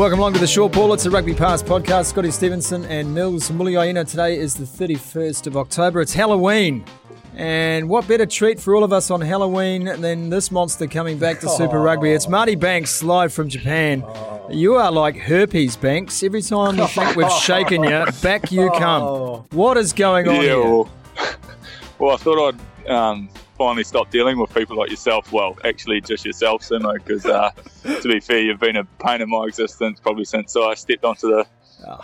Welcome along to the short ball. It's a Rugby Pass podcast. Scotty Stevenson and Mills Muliaina. Today is the 31st of October. It's Halloween. And what better treat for all of us on Halloween than this monster coming back to Super Rugby? It's Marty Banks live from Japan. You are like herpes, Banks. Every time we think we've shaken you, back you come. What is going on Yeah, here? well, well, I thought I'd um, finally stop dealing with people like yourself. Well, actually, just yourself, Simo, because uh, to be fair, you've been a pain in my existence probably since I stepped onto the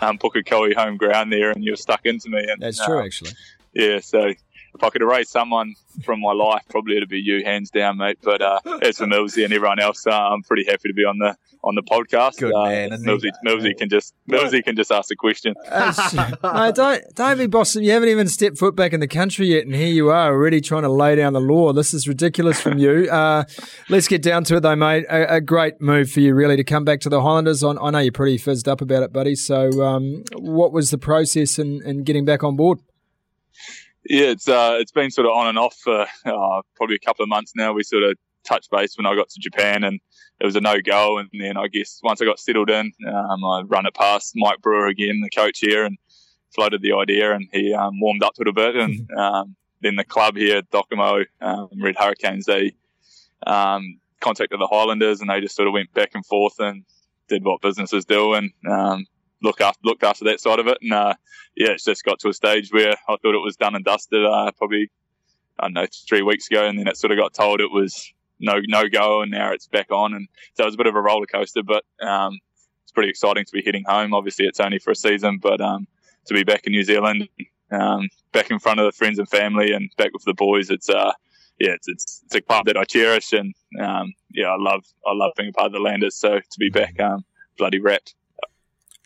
um, Pukekohe home ground there and you were stuck into me. And, That's true, um, actually. Yeah, so if I could erase someone from my life, probably it'd be you, hands down, mate. But uh, as for Millsy and everyone else, uh, I'm pretty happy to be on the on the podcast. Good uh, man? Millsy, Millsy can just Millsy can just ask a question. No, don't don't be bossy. You haven't even stepped foot back in the country yet, and here you are already trying to lay down the law. This is ridiculous from you. Uh, let's get down to it, though, mate. A, a great move for you, really, to come back to the Highlanders. I, I know you're pretty fizzed up about it, buddy. So, um, what was the process in, in getting back on board? Yeah, it's uh, it's been sort of on and off for uh, probably a couple of months now. We sort of touched base when I got to Japan, and it was a no go. And then I guess once I got settled in, um, I run it past Mike Brewer again, the coach here, and floated the idea, and he um, warmed up to it a bit. And um, then the club here, Docomo um, Red Hurricanes, they um, contacted the Highlanders, and they just sort of went back and forth and did what businesses do, and um, look after looked after that side of it. And uh, yeah, it's just got to a stage where I thought it was done and dusted. Uh, probably I don't know three weeks ago, and then it sort of got told it was no no go, and now it's back on. And so it was a bit of a roller coaster, but um, it's pretty exciting to be heading home. Obviously, it's only for a season, but um, to be back in New Zealand, um, back in front of the friends and family, and back with the boys, it's uh, yeah, it's, it's it's a club that I cherish, and um, yeah, I love I love being a part of the Landers. So to be back, um, bloody rapt.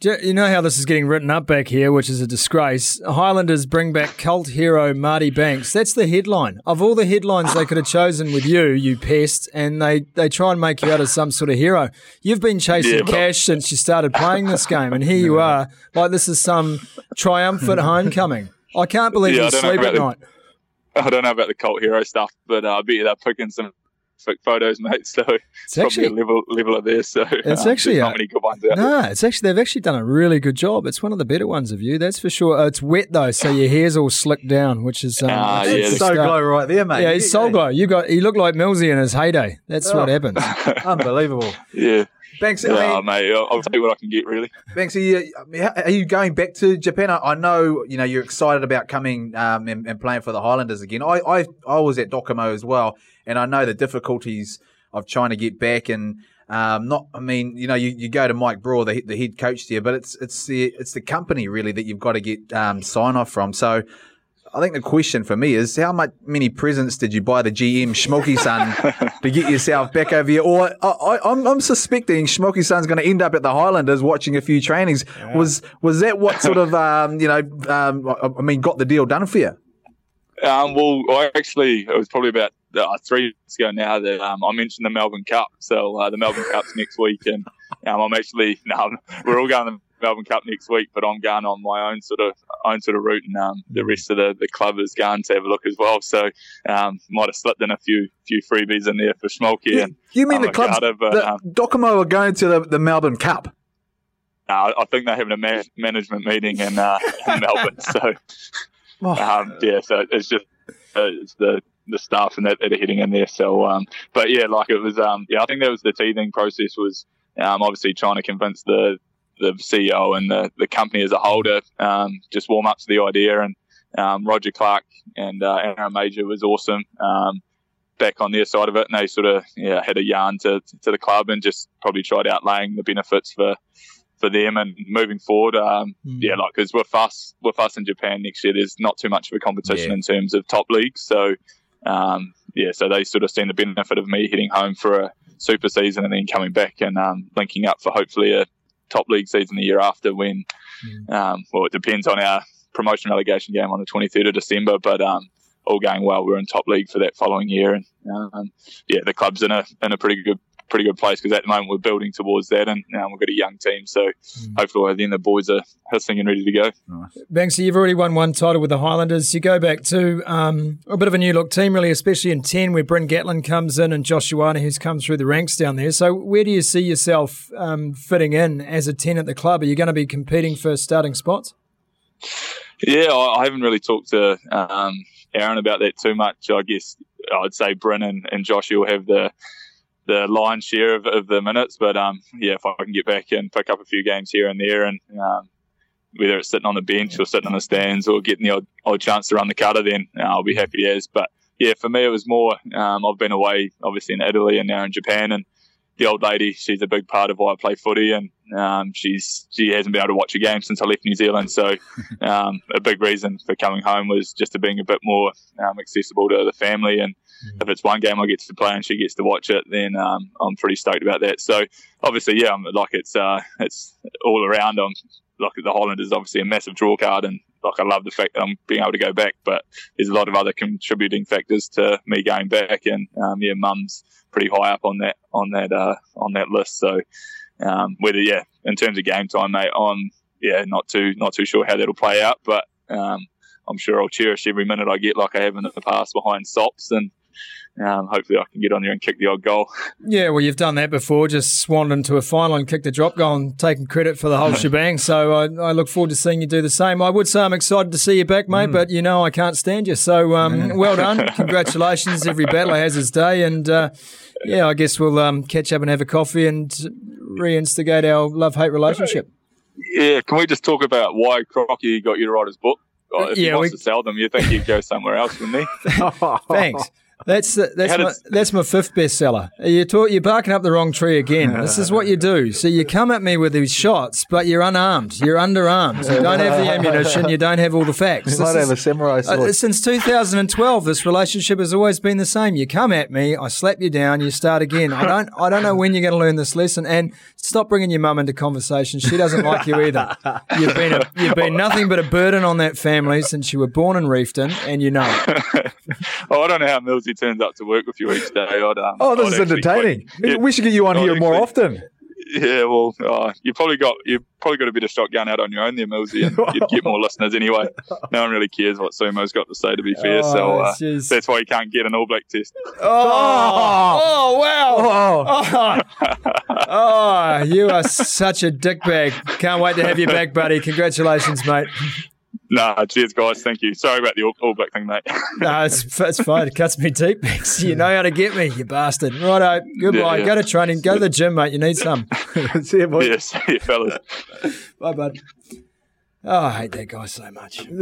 You know how this is getting written up back here, which is a disgrace. Highlanders bring back cult hero Marty Banks. That's the headline. Of all the headlines they could have chosen with you, you pest, and they, they try and make you out as some sort of hero. You've been chasing Yeah, cash since you started playing this game, and here you are, like this is some triumphant homecoming. I can't believe Yeah, you sleep at about night. I don't know about the cult hero stuff, but uh, I bet you they're picking some fake photos, mate. So it's, actually- probably a level level of there. So It's uh, actually there's a- not many good ones out. there. No, it's actually they've actually done a really good job. It's one of the better ones of you, that's for sure. Uh, it's wet though, so your hair's all slicked down, which is um, Ah, that's yeah, the the so glow right there, mate. Yeah, he's soul glow. You got he looked like Millsy in his heyday. That's what Oh. happens. Unbelievable. Yeah, Banks, yeah, I mean, mate. I'll, I'll take what I can get, really. Banks, are you, I mean, how- are you going back to Japan? I, I know, you know, you're excited about coming um, and, and playing for the Highlanders again. I, I, I was at Docomo as well, and I know the difficulties of trying to get back and um, not. I mean, you know, you, you go to Mike Brewer, the, the head coach there, but it's it's the it's the company really that you've got to get um, sign off from. So. I think the question for me is how much many presents did you buy the GM Schmokey son to get yourself back over here? Or I, I, I'm, I'm suspecting Schmokey son's going to end up at the Highlanders watching a few trainings. Was was that what sort of um, you know um, I I mean got the deal done for you? Um, well, I actually it was probably about uh, three weeks ago now that um, I mentioned the Melbourne Cup. So uh, the Melbourne Cup's next week, and um, I'm actually no, we're all going to the Melbourne Cup next week, but I'm going on my own sort of own sort of route, and um, the rest of the, the club is going to have a look as well. So um, might have slipped in a few few freebies in there for Smolky and You mean um, the but the, um, Docomo are going to the, the Melbourne Cup. uh, I think they're having a ma- management meeting in, uh, in Melbourne. So Um, yeah, so it's just uh, it's the the staff and that, that are hitting in there. So, um, but yeah, like it was, um, yeah, I think that was the teething process was um, obviously trying to convince the the CEO and the, the company as a whole to um, just warm up to the idea. And um, Roger Clarke and uh, Aaron Mauger was awesome. Um, back on their side of it, and they sort of yeah had a yarn to to the club and just probably tried outlaying the benefits for for them and moving forward. Um, mm. Yeah, like because with us with us in Japan next year, there's not too much of a competition yeah. in terms of top leagues. So um, yeah, so they sort of seen the benefit of me heading home for a super season and then coming back and um, linking up for hopefully a top league season the year after. When mm. Um, well, it depends on our promotion relegation game on the 23rd of December, but um, all going well, we're in top league for that following year, and um, yeah, the club's in a in a pretty good pretty good place because at the moment we're building towards that, and now we've got a young team. So mm. hopefully, then the boys are hissing and ready to go. Nice. Banksy, you've already won one title with the Highlanders. You go back to um, a bit of a new look team, really, especially in ten, where Bryn Gatland comes in and Josh Ioane, who's come through the ranks down there. So where do you see yourself um, fitting in as a ten at the club? Are you going to be competing for starting spots? Yeah, I haven't really talked to um, Aaron about that too much. I guess I'd say Bryn and, and Josh will have the the lion's share of, of the minutes. But um, yeah, if I can get back and pick up a few games here and there, and um, whether it's sitting on the bench or sitting in the stands or getting the odd, odd chance to run the cutter, then uh, I'll be happy as. But yeah, for me, it was more. Um, I've been away, obviously in Italy and now in Japan, and the old lady, she's a big part of why I play footy, and um, she's she hasn't been able to watch a game since I left New Zealand. So um, a big reason for coming home was just to being a bit more um, accessible to the family. And mm. if it's one game I get to play and she gets to watch it, then um, I'm pretty stoked about that. So obviously, yeah, I'm, like it's uh, it's all around. I'm like the Highlanders is obviously a massive draw card, and like I love the fact that I'm being able to go back. But there's a lot of other contributing factors to me going back, and um, yeah, mum's pretty high up on that on that uh, on that list. So um, whether yeah, in terms of game time, mate, I'm yeah not too not too sure how that'll play out, but um, I'm sure I'll cherish every minute I get, like I have in the past behind Sops and um, hopefully I can get on there and kick the odd goal. Yeah, well, you've done that before, just swanned into a final and kicked a drop goal and taken credit for the whole shebang. So I, I, look forward to seeing you do the same. I would say I'm excited to see you back, mate, mm. but you know I can't stand you. So um, well done. Congratulations. Every battler has his day. And uh, yeah, I guess we'll um, catch up and have a coffee and reinstigate our love hate relationship. Yeah, can we just talk about why Crocky got you to write his book? if yeah, he wants we... to sell them, you think he'd go somewhere else, wouldn't he? Thanks. That's that's my, that's my fifth bestseller. You talk, you're barking up the wrong tree again. This is what you do. So you come at me with these shots, but you're unarmed. You're underarmed. You don't have the ammunition. You don't have all the facts. You might have a samurai sword. Uh, since 2012, this relationship has always been the same. You come at me, I slap you down, you start again. I don't I don't know when you're going to learn this lesson. And stop bringing your mum into conversation. She doesn't like you either. You've been a, you've been nothing but a burden on that family since you were born in Reefton, and you know. oh, I don't know how Millsy he turns up to work with you each day. I'd, um, oh, this I'd is entertaining. Quite, we should get you on here more often. Yeah, well, uh, you probably got you probably got a bit of shotgun out on your own there, Millsy, and you'd get more listeners anyway. No one really cares what Sumo's got to say, to be fair. Oh, so uh, just... that's why you can't get an All Black test. Oh, oh wow! Oh. oh, you are such a dickbag. Can't wait to have you back, buddy. Congratulations, mate. Nah, cheers, guys. Thank you. Sorry about the all, all black thing, mate. no, it's, it's fine. It cuts me deep. you know how to get me, you bastard. Righto. Goodbye. Yeah, yeah. Go to training. Go to the gym, mate. You need some. see you, boys. Yeah, see you, fellas. Bye, bud. Oh, I hate that guy so much. you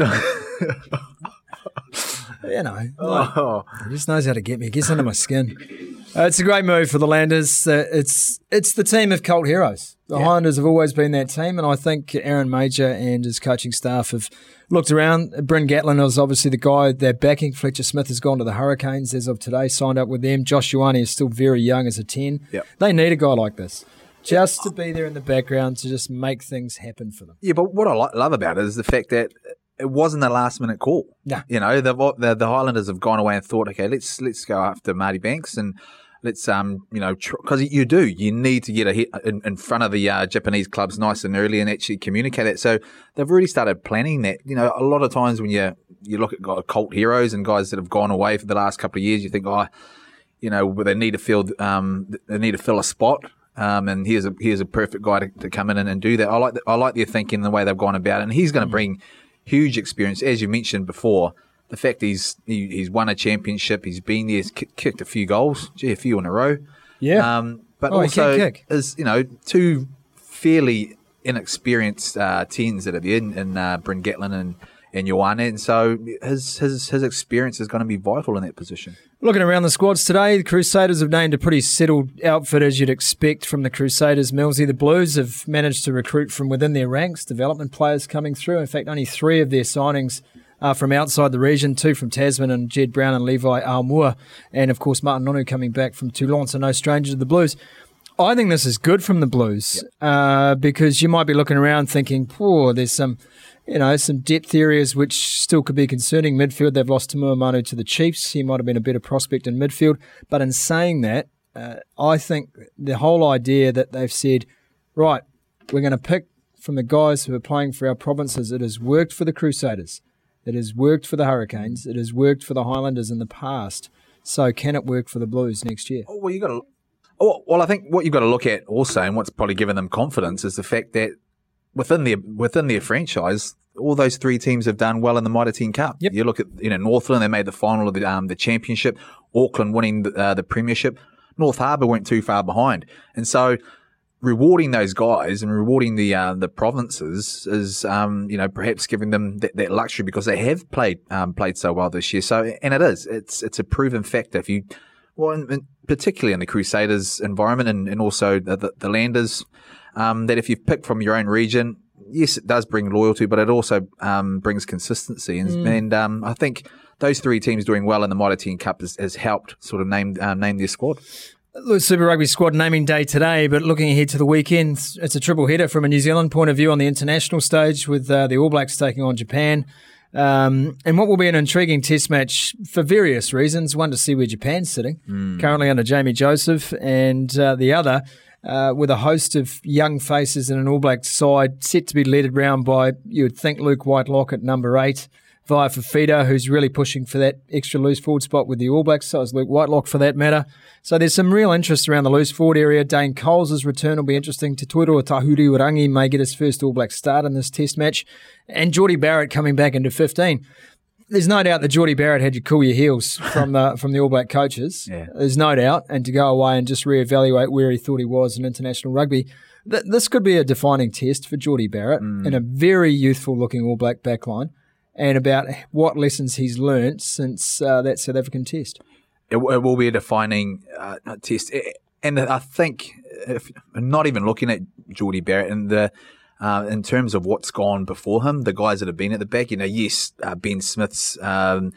know, like, oh. he just knows how to get me. He gets under my skin. Uh, it's a great move for the Landers. Uh, it's it's the team of cult heroes. The yeah. Highlanders have always been that team, and I think Aaron Mauger and his coaching staff have looked around. Bryn Gatland is obviously the guy they're backing. Fletcher Smith has gone to the Hurricanes as of today, signed up with them. Josh Ioane is still very young as a 10. Yep. They need a guy like this just to be there in the background to just make things happen for them. Yeah, but what I love about it is the fact that it wasn't a last minute call. Yeah, you know the, the, the Highlanders have gone away and thought, okay, let's let's go after Marty Banks and let's um you know because tr- you do you need to get a hit in, in front of the uh, Japanese clubs nice and early and actually communicate it. So they've really started planning that. You know, a lot of times when you you look at cult heroes and guys that have gone away for the last couple of years, you think, oh, you know, they need to fill um they need to fill a spot. Um, and here's a here's a perfect guy to, to come in and, and do that. I like the, I like their thinking, the way they've gone about it, and he's going to mm. bring huge experience, as you mentioned before. The fact he's he, he's won a championship, he's been there, he's kicked a few goals, gee, a few in a row. Yeah. Um, but Oh, also kick. is you know two fairly inexperienced uh, tens that are there in, in uh, Bryn Gatland and and Ioane, and so his his his experience is going to be vital in that position. Looking around the squads today, the Crusaders have named a pretty settled outfit as you'd expect from the Crusaders. Millsy, the Blues have managed to recruit from within their ranks, development players coming through. In fact, only three of their signings are from outside the region, two from Tasman and Jed Brown and Levi Aumua, and of course Ma'a Nonu coming back from Toulon, so no stranger to the Blues. I think this is good from the Blues uh, because you might be looking around thinking, "Poor, there's some, you know, some depth areas which still could be concerning." Midfield, they've lost Tumua Manu to the Chiefs. He might have been a better prospect in midfield, but in saying that, uh, I think the whole idea that they've said, "Right, we're going to pick from the guys who are playing for our provinces." It has worked for the Crusaders. It has worked for the Hurricanes. It has worked for the Highlanders in the past. So can it work for the Blues next year? Oh, well, you got to. Oh, well, I think what you've got to look at also, and what's probably given them confidence, is the fact that within their within their franchise, all those three teams have done well in the Mitre 10 Cup. Yep. You look at you know Northland, they made the final of the um, the championship. Auckland winning the, uh, the premiership. North Harbour weren't too far behind, and so rewarding those guys and rewarding the uh, the provinces is um, you know perhaps giving them that, that luxury because they have played um, played so well this year. So and it is it's it's a proven factor. If you well, particularly in the Crusaders environment and, and also the, the, the Landers, um, that if you've picked from your own region, yes, it does bring loyalty, but it also um, brings consistency. And, and um, I think those three teams doing well in the Mitre 10 Cup has, has helped sort of name uh, name their squad. Look, Super Rugby squad naming day today, but looking ahead to the weekend, it's a triple header from a New Zealand point of view on the international stage with uh, the All Blacks taking on Japan. Um, and what will be an intriguing test match for various reasons. One, to see where Japan's sitting, currently under Jamie Joseph, and uh, the other, uh, with a host of young faces in an All Black side set to be led around by, you would think, Luke Whitelock at number eight. Vaea Fifita, who's really pushing for that extra loose forward spot with the All Blacks. So is Luke Whitelock for that matter. So there's some real interest around the loose forward area. Dane Coles' return will be interesting. Te Toiroa Tahuriorangi may get his first All Black start in this test match. And Jordie Barrett coming back into 15. There's no doubt that Jordie Barrett had to cool your heels from the from the All Black coaches. Yeah. There's no doubt, and to go away and just reevaluate where he thought he was in international rugby. Th- this could be a defining test for Jordie Barrett mm. in a very youthful looking All Black backline, and about what lessons he's learnt since uh, that South African test. it, it will be a defining uh, test. Eh, And I think, if, not even looking at Jordie Barrett and the uh, in terms of what's gone before him, the guys that have been at the back, you know, yes, uh, Ben Smith's um,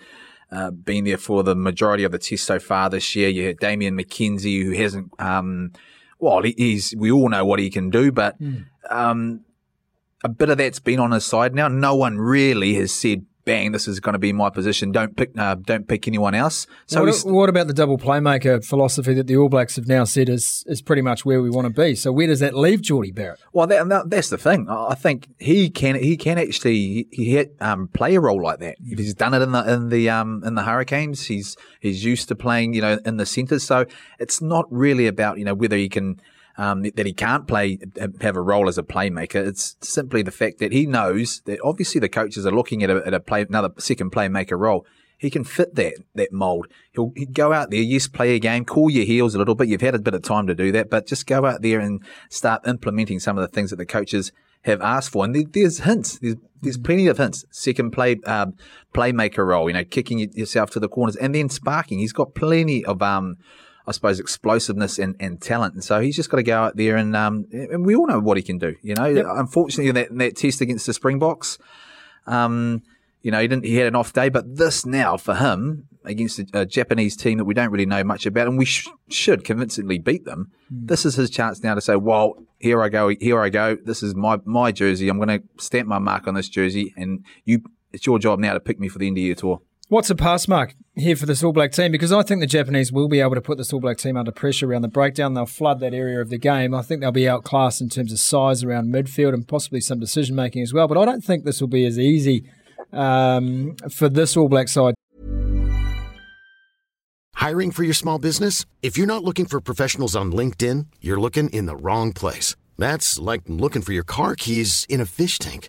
uh, been there for the majority of the test so far this year. You had Damian McKenzie, who hasn't, um, well, he- he's, we all know what he can do, but um, a bit of that's been on his side now. No one really has said, "Bang, this is going to be my position. Don't pick, uh, don't pick anyone else." So what, what about the double playmaker philosophy that the All Blacks have now said is is pretty much where we want to be? So where does that leave Jordie Barrett? Well, that, that, that's the thing. I think he can he can actually he, he um, play a role like that. If he's done it in the in the um, in the Hurricanes, he's he's used to playing you know in the centres. So it's not really about you know whether he can. Um, that he can't play, have a role as a playmaker. It's simply the fact that he knows that obviously the coaches are looking at a, at a play, another second playmaker role. He can fit that that mold. He'll, he'll go out there, yes, play a game, cool your heels a little bit. You've had a bit of time to do that, but just go out there and start implementing some of the things that the coaches have asked for. And there's hints. There's there's plenty of hints. Second play um, playmaker role, you know, kicking yourself to the corners and then sparking. He's got plenty of um, I suppose explosiveness and, and talent. And so he's just got to go out there and um, and we all know what he can do. You know, unfortunately in that, in that test against the Springboks, um, you know, he didn't. He had an off day, but this now for him against a, a Japanese team that we don't really know much about, and we sh- should convincingly beat them. This is his chance now to say, "Well, here I go. Here I go. This is my my jersey. I'm going to stamp my mark on this jersey, and you. It's your job now to pick me for the end of year tour." What's a pass mark here for this All Black team? Because I think the Japanese will be able to put this All Black team under pressure around the breakdown. They'll flood that area of the game. I think they'll be outclassed in terms of size around midfield and possibly some decision making as well. But I don't think this will be as easy um, for this All Black side. Hiring for your small business? If you're not looking for professionals on LinkedIn, you're looking in the wrong place. That's like looking for your car keys in a fish tank.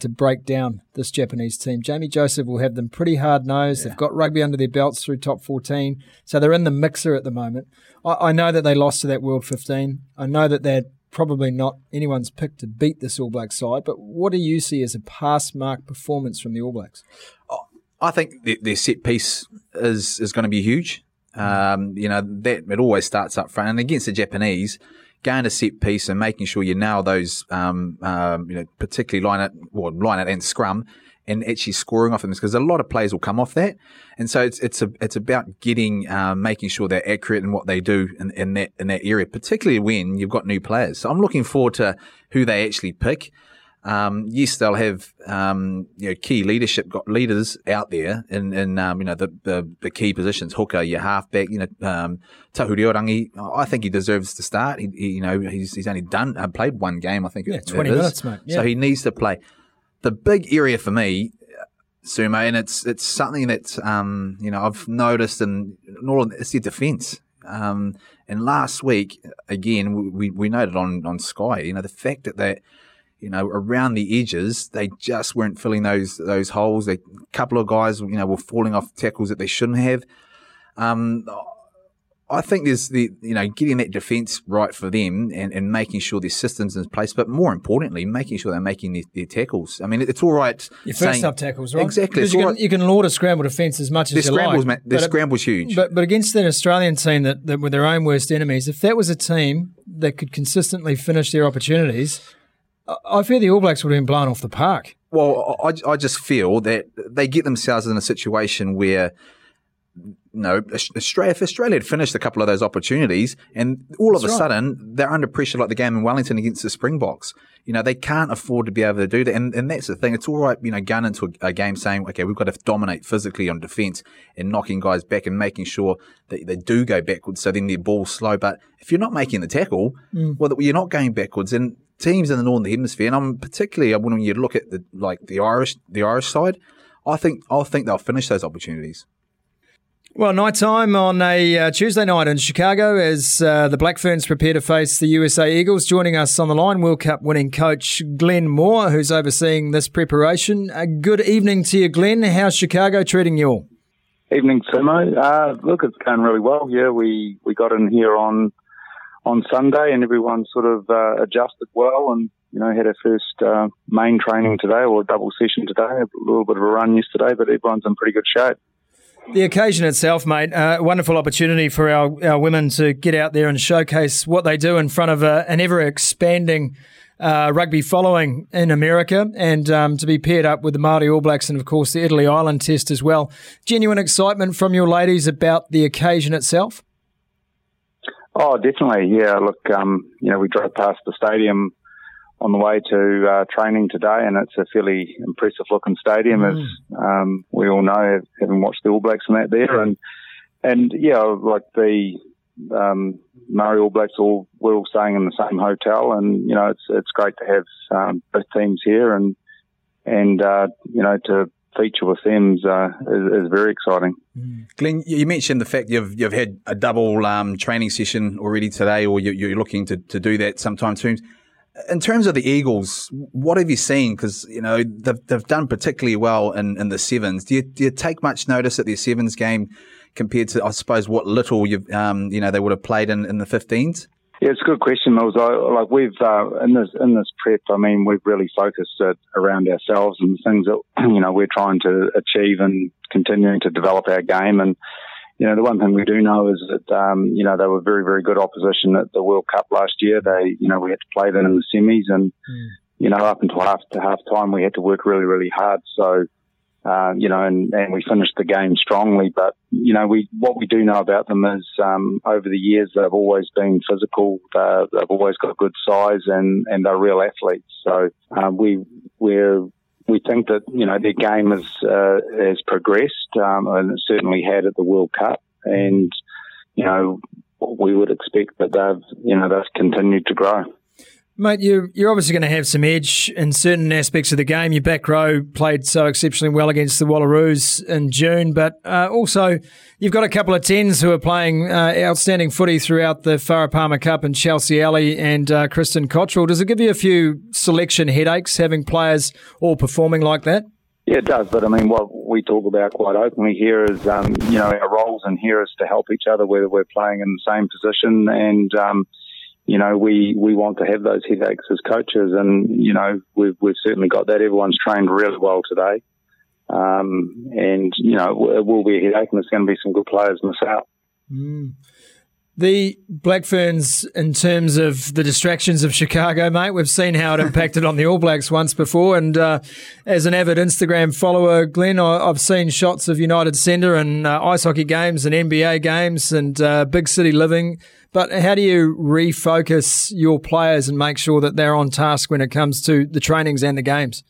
To break down this Japanese team, Jamie Joseph will have them pretty hard nosed. They've got rugby under their belts through top 14, so they're in the mixer at the moment. I, I know that they lost to that World 15. I know that they're probably not anyone's pick to beat this All Black side, but what do you see as a pass mark performance from the All Blacks? I think their, their set piece is is going to be huge. Um, you know that it always starts up front, and against the Japanese, going to set piece and making sure you nail those, um, um, you know, particularly line it, well, line it and scrum, and actually scoring off of them because a lot of players will come off that, and so it's it's a, it's about getting um, making sure they're accurate in what they do in, in that in that area, particularly when you've got new players. So I'm looking forward to who they actually pick. Um, yes, they'll have um, you know key leadership got leaders out there in, in um, you know the, the, the key positions. Hooker, your halfback, you know um, Tahuriorangi. I think he deserves to start. He, he you know he's he's only done uh, played one game. I think Yeah, 20 minutes, mate. Yeah. So he needs to play. The big area for me, Sumo, and it's it's something that um, you know I've noticed in Northern. It's their defence. Um, and last week again, we we noted on on Sky, you know, the fact that they you know, around the edges, they just weren't filling those those holes. A couple of guys, you know, were falling off tackles that they shouldn't have. Um, I think there's the you know getting that defence right for them and, and making sure their systems in place, but more importantly, making sure they're making their, their tackles. I mean, it's all right. Your first saying- up tackles, right? Exactly. Because you can, right. you can laud a scramble defence as much Their as you scrambles, like. mate, their but- scrambles huge. But but against that Australian team that, that were their own worst enemies, if that was a team that could consistently finish their opportunities, I- fear the All Blacks would have been blown off the park. Well, I, I just feel that they get themselves in a situation where, you know, Australia, if Australia had finished a couple of those opportunities and all of a right. sudden they're under pressure like the game in Wellington against the Springboks, you know, they can't afford to be able to do that. And, and that's the thing. It's all right, you know, going into a, a game saying, okay, we've got to dominate physically on defence and knocking guys back and making sure that they do go backwards so then their ball's slow. But if you're not making the tackle, mm. well, you're not going backwards. And teams in the Northern Hemisphere, and I'm particularly when you look at the like the Irish the Irish side, I think I think they'll finish those opportunities. Well, night time on a uh, Tuesday night in Chicago as uh, the Black Ferns prepare to face the USA Eagles. Joining us on the line, World Cup winning coach Glenn Moore, who's overseeing this preparation. Uh, good evening to you, Glenn. How's Chicago treating you all? Evening, Timo. Uh, look, it's going really well. Yeah, we, we got in here on on Sunday, and everyone sort of uh, adjusted well, and you know had our first uh, main training today or a double session today. A little bit of a run yesterday, but everyone's in pretty good shape. The occasion itself, mate, uh, wonderful opportunity for our, our women to get out there and showcase what they do in front of a, an ever expanding uh, rugby following in America and um, to be paired up with the Māori All Blacks and, of course, the Italy Ireland test as well. Genuine excitement from your ladies about the occasion itself? Oh, definitely. Yeah, look, um, you know, we drove past the stadium on the way to uh, training today, and it's a fairly impressive looking stadium, as um, we all know, having watched the All Blacks and that there. And and yeah, like the um, Māori All Blacks, all we're all staying in the same hotel, and you know, it's it's great to have um, both teams here, and and uh, you know, to feature with them is, uh, is, is very exciting. Glenn, you mentioned the fact you've you've had a double um, training session already today, or you, you're looking to, to do that sometime soon. In terms of the Eagles, what have you seen? Because you know they've, they've done particularly well in, in the sevens. Do you, do you take much notice at their sevens game compared to, I suppose, what little you um, you know they would have played in, in the 15s? Yeah, it's a good question, Mills. I, like we've uh, in this in this prep, I mean, we've really focused it around ourselves and the things that you know we're trying to achieve and continuing to develop our game. And you know, the one thing we do know is that, um, you know, they were very, very good opposition at the World Cup last year. They, you know, we had to play them in the semis and, mm. you know, up until half to half time, we had to work really, really hard. So, uh, you know, and, and we finished the game strongly. But, you know, we, what we do know about them is, um, over the years, they've always been physical. Uh, they've always got good size and, and they're real athletes. So, um, we, we're, we think that you know their game has uh, has progressed um, and it certainly had at the World Cup, and you know we would expect that they've you know they've continued to grow. Mate, you're, you're obviously going to have some edge in certain aspects of the game. Your back row played so exceptionally well against the Wallaroos in June, but uh, also you've got a couple of tens who are playing uh, outstanding footy throughout the Farah Palmer Cup and Chelsea Alley and uh, Kristen Cottrell. Does it give you a few selection headaches having players all performing like that? Yeah, it does. But I mean, what we talk about quite openly here is, um, you know, our roles in here is to help each other, whether we're playing in the same position and, um, you know, we, we want to have those headaches as coaches and, you know, we've, we've certainly got that. Everyone's trained really well today. Um, and, you know, it will be a headache and there's going to be some good players miss out. Mm. The Black Ferns, in terms of the distractions of Chicago, mate, we've seen how it impacted on the All Blacks once before. And uh, as an avid Instagram follower, Glenn, I, have seen shots of United Centre and uh, ice hockey games and NBA games and uh, big city living. But how do you refocus your players and make sure that they're on task when it comes to the trainings and the games?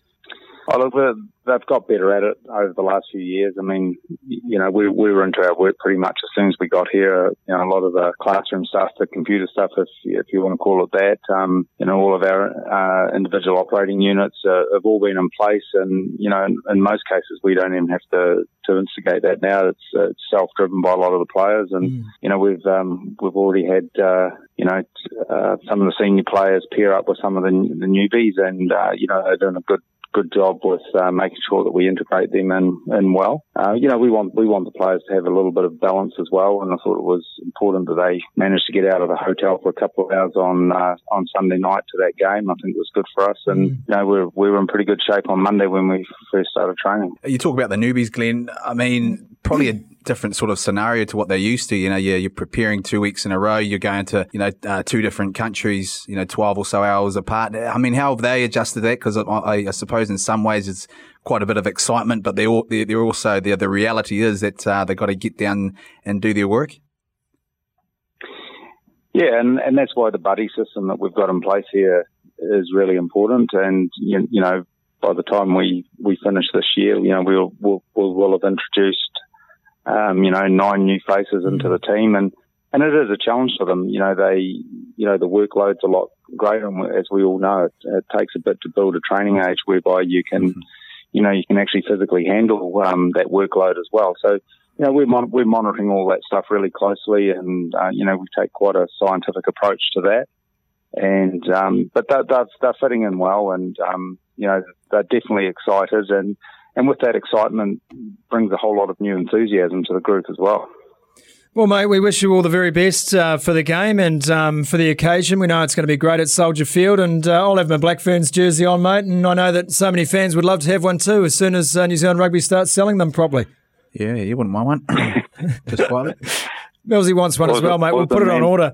Oh, look, they've got better at it over the last few years. I mean, you know, we, we were into our work pretty much as soon as we got here. You know, a lot of the classroom stuff, the computer stuff, if, if you want to call it that, um, you know, all of our uh, individual operating units uh, have all been in place. And, you know, in, in, most cases, we don't even have to, to instigate that now. It's, uh, it's self-driven by a lot of the players. And, mm. you know, we've, um, we've already had, uh, you know, uh, some of the senior players pair up with some of the, the newbies and, uh, you know, they're doing a good good job with uh, making sure that we integrate them in, in well. Uh, you know, we want we want the players to have a little bit of balance as well, and I thought it was important that they managed to get out of the hotel for a couple of hours on uh, on Sunday night to that game. I think it was good for us, and mm. you know, we were, we were in pretty good shape on Monday when we first started training. You talk about the newbies, Glenn. I mean, probably a different sort of scenario to what they're used to. You know, you're, you're preparing two weeks in a row. You're going to, you know, uh, two different countries, you know, 12 or so hours apart. I mean, how have they adjusted that? Because I, I, suppose in some ways it's quite a bit of excitement, but they're, all, they're, they're also, the, the reality is that uh, they've got to get down and do their work. Yeah, and, and that's why the buddy system that we've got in place here is really important. And, you, you know, by the time we, we finish this year, you know, we'll, we'll, we'll have introduced um, you know, nine new faces into the team and, and it is a challenge for them. You know, they, you know, the workload's a lot greater and as we all know, it, it takes a bit to build a training age whereby you can, mm-hmm. you know, you can actually physically handle, um, that workload as well. So, you know, we're, mon- we're monitoring all that stuff really closely and, uh, you know, we take quite a scientific approach to that. And, um, but they're, they're, they're fitting in well and, um, you know, they're definitely excited and, and with that excitement brings a whole lot of new enthusiasm to the group as well. Well, mate, we wish you all the very best uh, for the game and um, for the occasion. We know it's going to be great at Soldier Field, and uh, I'll have my Black Ferns jersey on, mate. And I know that so many fans would love to have one too as soon as uh, New Zealand Rugby starts selling them properly. Yeah, you wouldn't mind one. Just quietly. Millsy wants one as well, mate. We'll put it on order.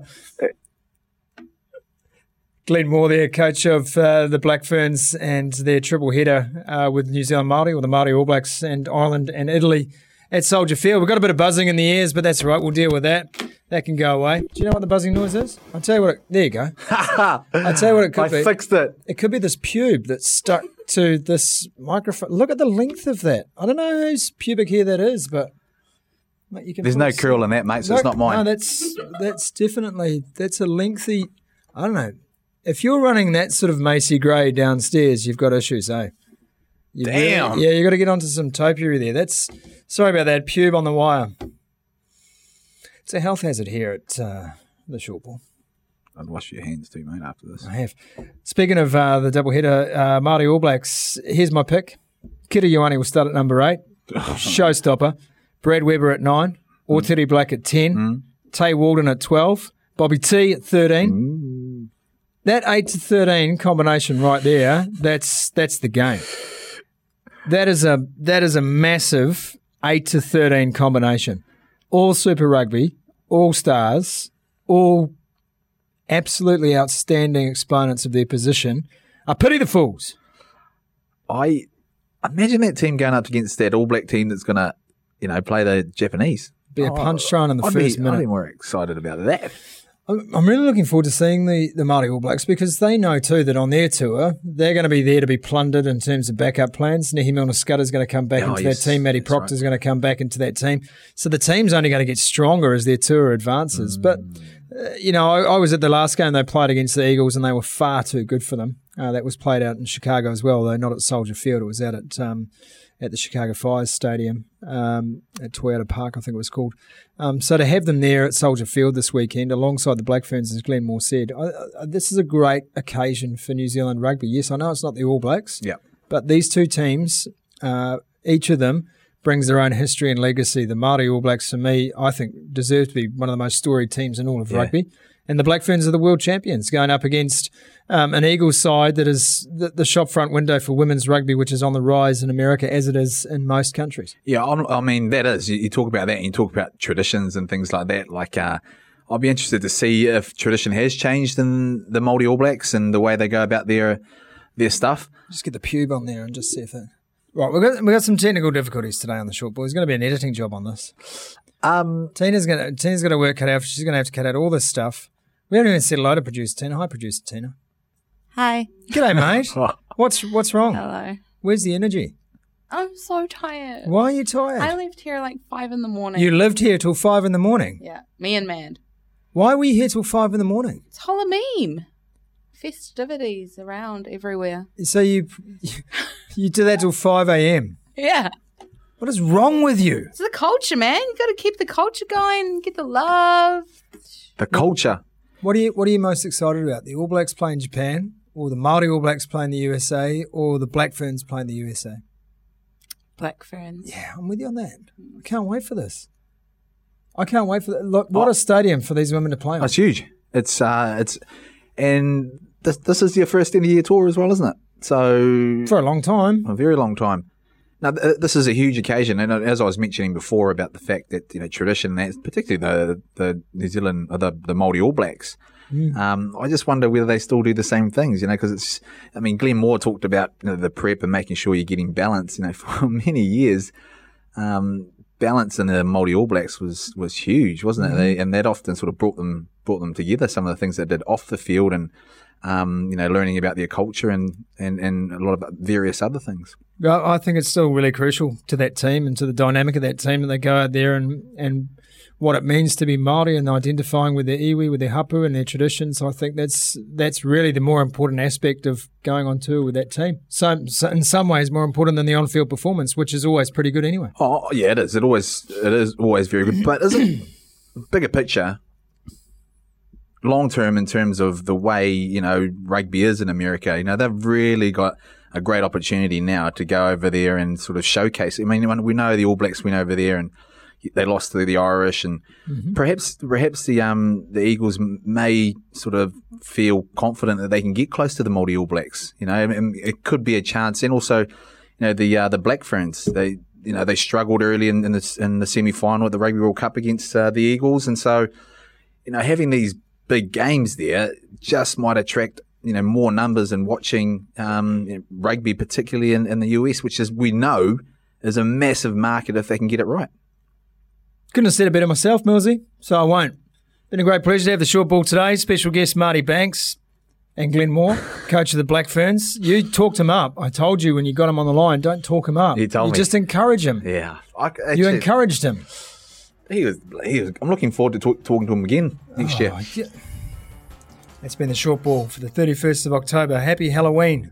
Glenn Moore there, coach of uh, the Black Ferns and their triple header uh, with New Zealand Māori or the Māori All Blacks and Ireland and Italy at Soldier Field. We've got a bit of buzzing in the ears, but that's right. We'll deal with that. That can go away. Do you know what the buzzing noise is? I'll tell you what. It, there you go. I'll tell you what it could I be. I fixed it. It could be this pube that's stuck to this microphone. Look at the length of that. I don't know whose pubic hair that is, but mate, There's no curl in that, mate. So no, it's not mine. No, that's that's definitely that's a lengthy. I don't know if you're running that sort of Macy Gray downstairs, you've got issues, eh? You've Damn. Really, yeah, you got to get onto some topiary there. That's sorry about that pube on the wire. It's a health hazard here at uh, the short ball. I'd wash your hands too, mate, after this. I have. Speaking of uh, the double header, uh, Māori All Blacks, here's my pick. Kira Ioane will start at number eight. Showstopper. Brad Weber at nine. Otere Black at 10. Mm. Tei Walden at 12. Bobby T at 13. Mm that eight to thirteen combination right there, that's that's the game. That is a that is a massive eight to thirteen combination. all Super Rugby, all stars, all absolutely outstanding exponents of their position. I pity the fools. I imagine that team going up against that All Black team that's going to, you know, play the Japanese. Be a oh, punch thrown in the I'd first be, minute. I'd be more excited about that. I'm I'm really looking forward to seeing the, the Māori All Blacks because they know too that on their tour, they're going to be there to be plundered in terms of backup plans. Nehe Milner Skudder's going to come back Oh, into yes, that team. Matty that's Proctor's going to come back into that team. So the team's only going to get stronger as their tour advances. But, Mm. uh, you know, I, I was at the last game they played against the Eagles and they were far too good for them. Uh, that was played out in Chicago as well, though not at Soldier Field. It was out at um, at the Chicago Fires Stadium um, at Toyota Park, I think it was called. Um, so to have them there at Soldier Field this weekend, alongside the Black Ferns, as Glenn Moore said, I, I, this is a great occasion for New Zealand rugby. Yes, I know it's not the All Blacks, Yeah. but these two teams, uh, each of them brings their own history and legacy. The Māori All Blacks, for me, I think deserve to be one of the most storied teams in all of Yeah. rugby. And the Black Ferns are the world champions, going up against um, an Eagles side that is the, the shop front window for women's rugby, which is on the rise in America as it is in most countries. Yeah, I'm, I mean that is. You, you talk about that, and you talk about traditions and things like that. Like, uh, I'll be interested to see if tradition has changed in the Māori All Blacks and the way they go about their their stuff. Just get the pube on there and just see if it. Right, we've got, we've got some technical difficulties today on the short ball. There's going to be an editing job on this. Um, Tina's going to Tina's going to work cut out. She's going to have to cut out all this stuff. We haven't even said hello to producer Tina. Hi, producer Tina. Hi. G'day, mate. Oh. what's what's wrong? Hello. Where's the energy? I'm so tired. Why are you tired? I lived here like five in the morning. You lived here till five in the morning. Yeah, me and Mad. Why were you here till five in the morning? It's Halloween. Festivities around everywhere. So you you did that till five a.m. Yeah. What is wrong with you? It's the culture, man. You got to keep the culture going, get the love. the culture. What are you What are you most excited about? The All Blacks playing Japan, or the Maori All Blacks playing the USA, or the Black Ferns playing the USA? Black ferns. Yeah, I'm with you on that. I can't wait for this. I can't wait for that. Look, what a stadium for these women to play on. It's huge. It's uh, it's and this this is your first end of year tour as well, isn't it? So for a long time, a very long time. Now uh, this is a huge occasion, and uh, as I was mentioning before about the fact that you know tradition, that particularly the the New Zealand or the the Māori All Blacks. Mm. Um, I just wonder whether they still do the same things, you know, because it's. I mean, Glenn Moore talked about you know, the prep and making sure you're getting balance. You know, for many years, um, balance in the Māori All Blacks was was huge, wasn't it? Mm-hmm. They, and that often sort of brought them brought them together. Some of the things they did off the field, and um, you know, learning about their culture and and and a lot of various other things. I think it's still really crucial to that team and to the dynamic of that team that they go out there and, and what it means to be Māori and identifying with their iwi, with their hapu and their traditions. I think that's that's really the more important aspect of going on tour with that team. So, so in some ways, more important than the on-field performance, which is always pretty good anyway. Oh yeah, it is. It always it is always very good. But isn't bigger picture, long term in terms of the way you know rugby is in America? You know they've really got a great opportunity now to go over there and sort of showcase. I mean, we know the All Blacks went over there and they lost to the Irish, and perhaps perhaps the um the Eagles may sort of feel confident that they can get close to the Māori All Blacks. You know, and it could be a chance, and also, you know, the uh, the Black Ferns they. You know they struggled early in, in the in the semi final at the Rugby World Cup against uh, the Eagles, and so you know having these big games there just might attract you know more numbers and watching um, you know, rugby, particularly in, in the US, which is we know is a massive market if they can get it right. Couldn't have said it better myself, Millsy, so I won't. Been a great pleasure to have the short ball today. Special guest Marty Banks and Glenn Moore, coach of the Black Ferns. You talked him up. I told you when you got him on the line, don't talk him up. You told you me. just encourage him. Yeah, I, you encouraged him. He was, he was. I'm looking forward to talk, talking to him again next year. Oh, yeah. That's been the short ball for the 31st of October. Happy Halloween.